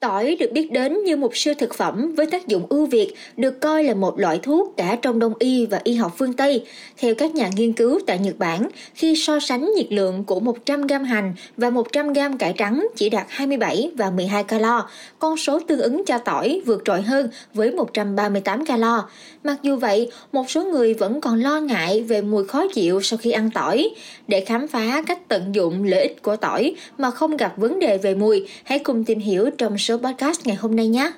Tỏi được biết đến như một siêu thực phẩm với tác dụng ưu việt, được coi là một loại thuốc cả trong đông y và y học phương Tây. Theo các nhà nghiên cứu tại Nhật Bản, khi so sánh nhiệt lượng của 100 g hành và 100 g cải trắng chỉ đạt 27 và 12 calo, con số tương ứng cho tỏi vượt trội hơn với 138 calo. Mặc dù vậy, một số người vẫn còn lo ngại về mùi khó chịu sau khi ăn tỏi. Để khám phá cách tận dụng lợi ích của tỏi mà không gặp vấn đề về mùi, hãy cùng tìm hiểu trong số podcast ngày hôm nay nhé.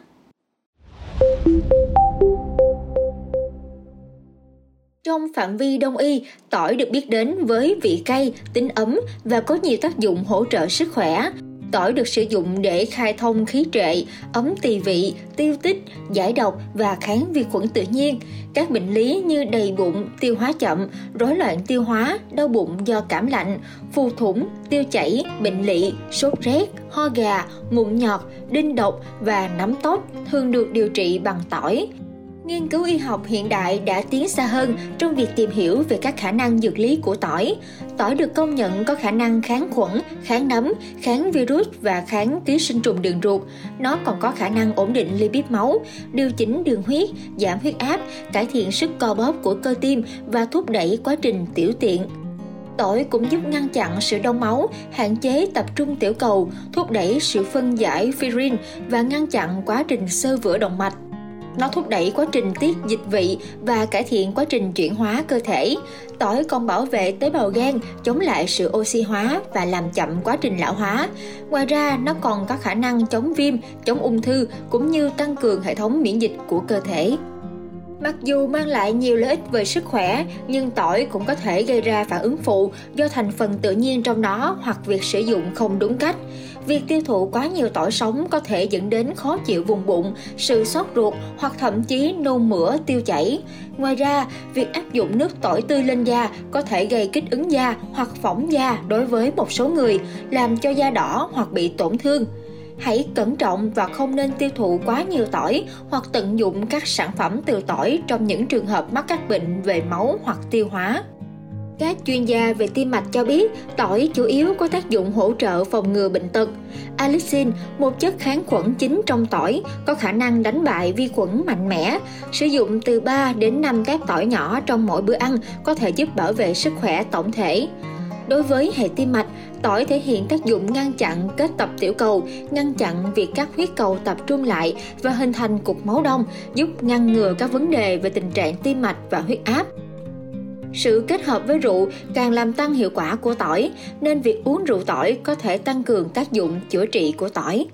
Trong phạm vi đông y, tỏi được biết đến với vị cay, tính ấm và có nhiều tác dụng hỗ trợ sức khỏe. Tỏi được sử dụng để khai thông khí trệ, ấm tỳ vị, tiêu tích, giải độc và kháng vi khuẩn tự nhiên. Các bệnh lý như đầy bụng, tiêu hóa chậm, rối loạn tiêu hóa, đau bụng do cảm lạnh, phù thủng, tiêu chảy, bệnh lị, sốt rét, ho gà, mụn nhọt, đinh độc và nấm tóc thường được điều trị bằng tỏi. Nghiên cứu y học hiện đại đã tiến xa hơn trong việc tìm hiểu về các khả năng dược lý của tỏi. Tỏi được công nhận có khả năng kháng khuẩn, kháng nấm, kháng virus và kháng ký sinh trùng đường ruột. Nó còn có khả năng ổn định lipid máu, điều chỉnh đường huyết, giảm huyết áp, cải thiện sức co bóp của cơ tim và thúc đẩy quá trình tiểu tiện. Tỏi cũng giúp ngăn chặn sự đông máu, hạn chế tập trung tiểu cầu, thúc đẩy sự phân giải firin và ngăn chặn quá trình sơ vữa động mạch. Nó thúc đẩy quá trình tiết dịch vị và cải thiện quá trình chuyển hóa cơ thể. Tỏi còn bảo vệ tế bào gan, chống lại sự oxy hóa và làm chậm quá trình lão hóa. Ngoài ra, nó còn có khả năng chống viêm, chống ung thư cũng như tăng cường hệ thống miễn dịch của cơ thể. Mặc dù mang lại nhiều lợi ích về sức khỏe, nhưng tỏi cũng có thể gây ra phản ứng phụ do thành phần tự nhiên trong nó hoặc việc sử dụng không đúng cách. Việc tiêu thụ quá nhiều tỏi sống có thể dẫn đến khó chịu vùng bụng, sự sốt ruột hoặc thậm chí nôn mửa, tiêu chảy. Ngoài ra, việc áp dụng nước tỏi tươi lên da có thể gây kích ứng da hoặc phỏng da đối với một số người, làm cho da đỏ hoặc bị tổn thương. Hãy cẩn trọng và không nên tiêu thụ quá nhiều tỏi hoặc tận dụng các sản phẩm từ tỏi trong những trường hợp mắc các bệnh về máu hoặc tiêu hóa. Các chuyên gia về tim mạch cho biết tỏi chủ yếu có tác dụng hỗ trợ phòng ngừa bệnh tật. Allicin, một chất kháng khuẩn chính trong tỏi, có khả năng đánh bại vi khuẩn mạnh mẽ. Sử dụng từ 3 đến 5 tép tỏi nhỏ trong mỗi bữa ăn có thể giúp bảo vệ sức khỏe tổng thể. Đối với hệ tim mạch, tỏi thể hiện tác dụng ngăn chặn kết tập tiểu cầu, ngăn chặn việc các huyết cầu tập trung lại và hình thành cục máu đông, giúp ngăn ngừa các vấn đề về tình trạng tim mạch và huyết áp. Sự kết hợp với rượu càng làm tăng hiệu quả của tỏi, nên việc uống rượu tỏi có thể tăng cường tác dụng chữa trị của tỏi.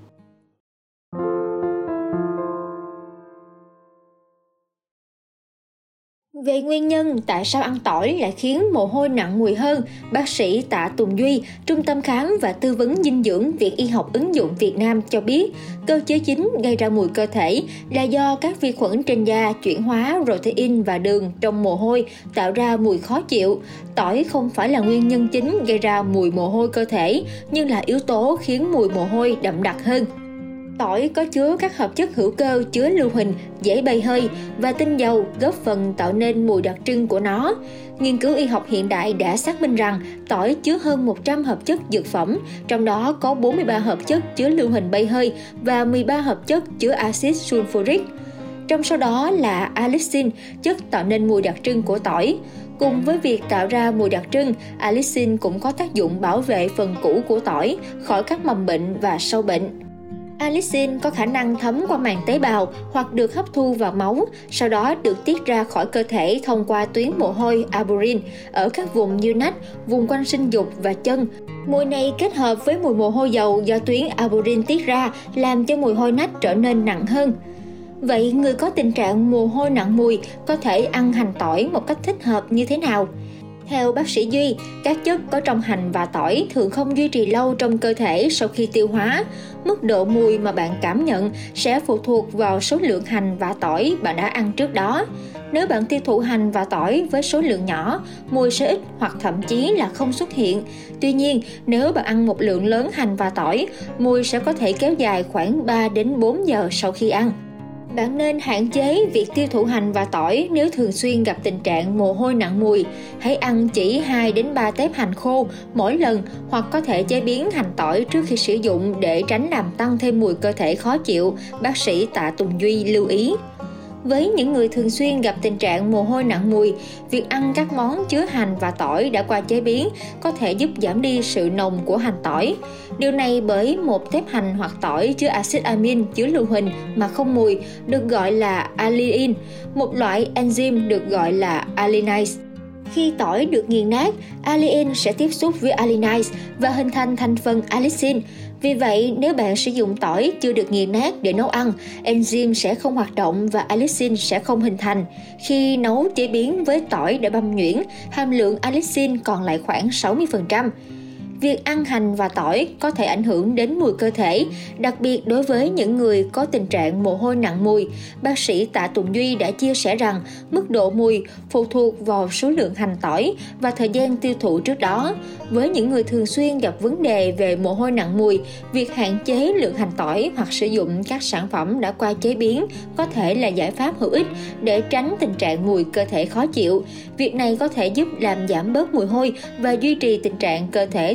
Về nguyên nhân tại sao ăn tỏi lại khiến mồ hôi nặng mùi hơn, bác sĩ Tạ Tùng Duy, Trung tâm Khám và Tư vấn Dinh dưỡng Viện Y học ứng dụng Việt Nam cho biết, cơ chế chính gây ra mùi cơ thể là do các vi khuẩn trên da chuyển hóa protein và đường trong mồ hôi tạo ra mùi khó chịu. Tỏi không phải là nguyên nhân chính gây ra mùi mồ hôi cơ thể, nhưng là yếu tố khiến mùi mồ hôi đậm đặc hơn. Tỏi có chứa các hợp chất hữu cơ chứa lưu huỳnh, dễ bay hơi và tinh dầu góp phần tạo nên mùi đặc trưng của nó. Nghiên cứu y học hiện đại đã xác minh rằng tỏi chứa hơn 100 hợp chất dược phẩm, trong đó có 43 hợp chất chứa lưu huỳnh bay hơi và 13 hợp chất chứa axit sulfuric. Trong số đó là allicin, chất tạo nên mùi đặc trưng của tỏi. Cùng với việc tạo ra mùi đặc trưng, allicin cũng có tác dụng bảo vệ phần cũ của tỏi khỏi các mầm bệnh và sâu bệnh. Allicin có khả năng thấm qua màng tế bào hoặc được hấp thu vào máu, sau đó được tiết ra khỏi cơ thể thông qua tuyến mồ hôi arburin ở các vùng như nách, vùng quanh sinh dục và chân. Mùi này kết hợp với mùi mồ hôi dầu do tuyến arburin tiết ra làm cho mùi hôi nách trở nên nặng hơn. Vậy người có tình trạng mồ hôi nặng mùi có thể ăn hành tỏi một cách thích hợp như thế nào? Theo bác sĩ Duy, các chất có trong hành và tỏi thường không duy trì lâu trong cơ thể sau khi tiêu hóa. Mức độ mùi mà bạn cảm nhận sẽ phụ thuộc vào số lượng hành và tỏi bạn đã ăn trước đó. Nếu bạn tiêu thụ hành và tỏi với số lượng nhỏ, mùi sẽ ít hoặc thậm chí là không xuất hiện. Tuy nhiên, nếu bạn ăn một lượng lớn hành và tỏi, mùi sẽ có thể kéo dài khoảng 3 đến 4 giờ sau khi ăn. Bạn nên hạn chế việc tiêu thụ hành và tỏi nếu thường xuyên gặp tình trạng mồ hôi nặng mùi. Hãy ăn chỉ 2 đến 3 tép hành khô mỗi lần hoặc có thể chế biến hành tỏi trước khi sử dụng để tránh làm tăng thêm mùi cơ thể khó chịu, bác sĩ Tạ Tùng Duy lưu ý. Với những người thường xuyên gặp tình trạng mồ hôi nặng mùi, việc ăn các món chứa hành và tỏi đã qua chế biến có thể giúp giảm đi sự nồng của hành tỏi. Điều này bởi một tép hành hoặc tỏi chứa axit amin chứa lưu huỳnh mà không mùi được gọi là allicin, một loại enzyme được gọi là alinase. Khi tỏi được nghiền nát, alien sẽ tiếp xúc với alinase và hình thành thành phần allicin. Vì vậy, nếu bạn sử dụng tỏi chưa được nghiền nát để nấu ăn, enzyme sẽ không hoạt động và allicin sẽ không hình thành. Khi nấu chế biến với tỏi đã băm nhuyễn, hàm lượng allicin còn lại khoảng 60%. Việc ăn hành và tỏi có thể ảnh hưởng đến mùi cơ thể, đặc biệt đối với những người có tình trạng mồ hôi nặng mùi. Bác sĩ Tạ Tùng Duy đã chia sẻ rằng mức độ mùi phụ thuộc vào số lượng hành tỏi và thời gian tiêu thụ trước đó. Với những người thường xuyên gặp vấn đề về mồ hôi nặng mùi, việc hạn chế lượng hành tỏi hoặc sử dụng các sản phẩm đã qua chế biến có thể là giải pháp hữu ích để tránh tình trạng mùi cơ thể khó chịu. Việc này có thể giúp làm giảm bớt mùi hôi và duy trì tình trạng cơ thể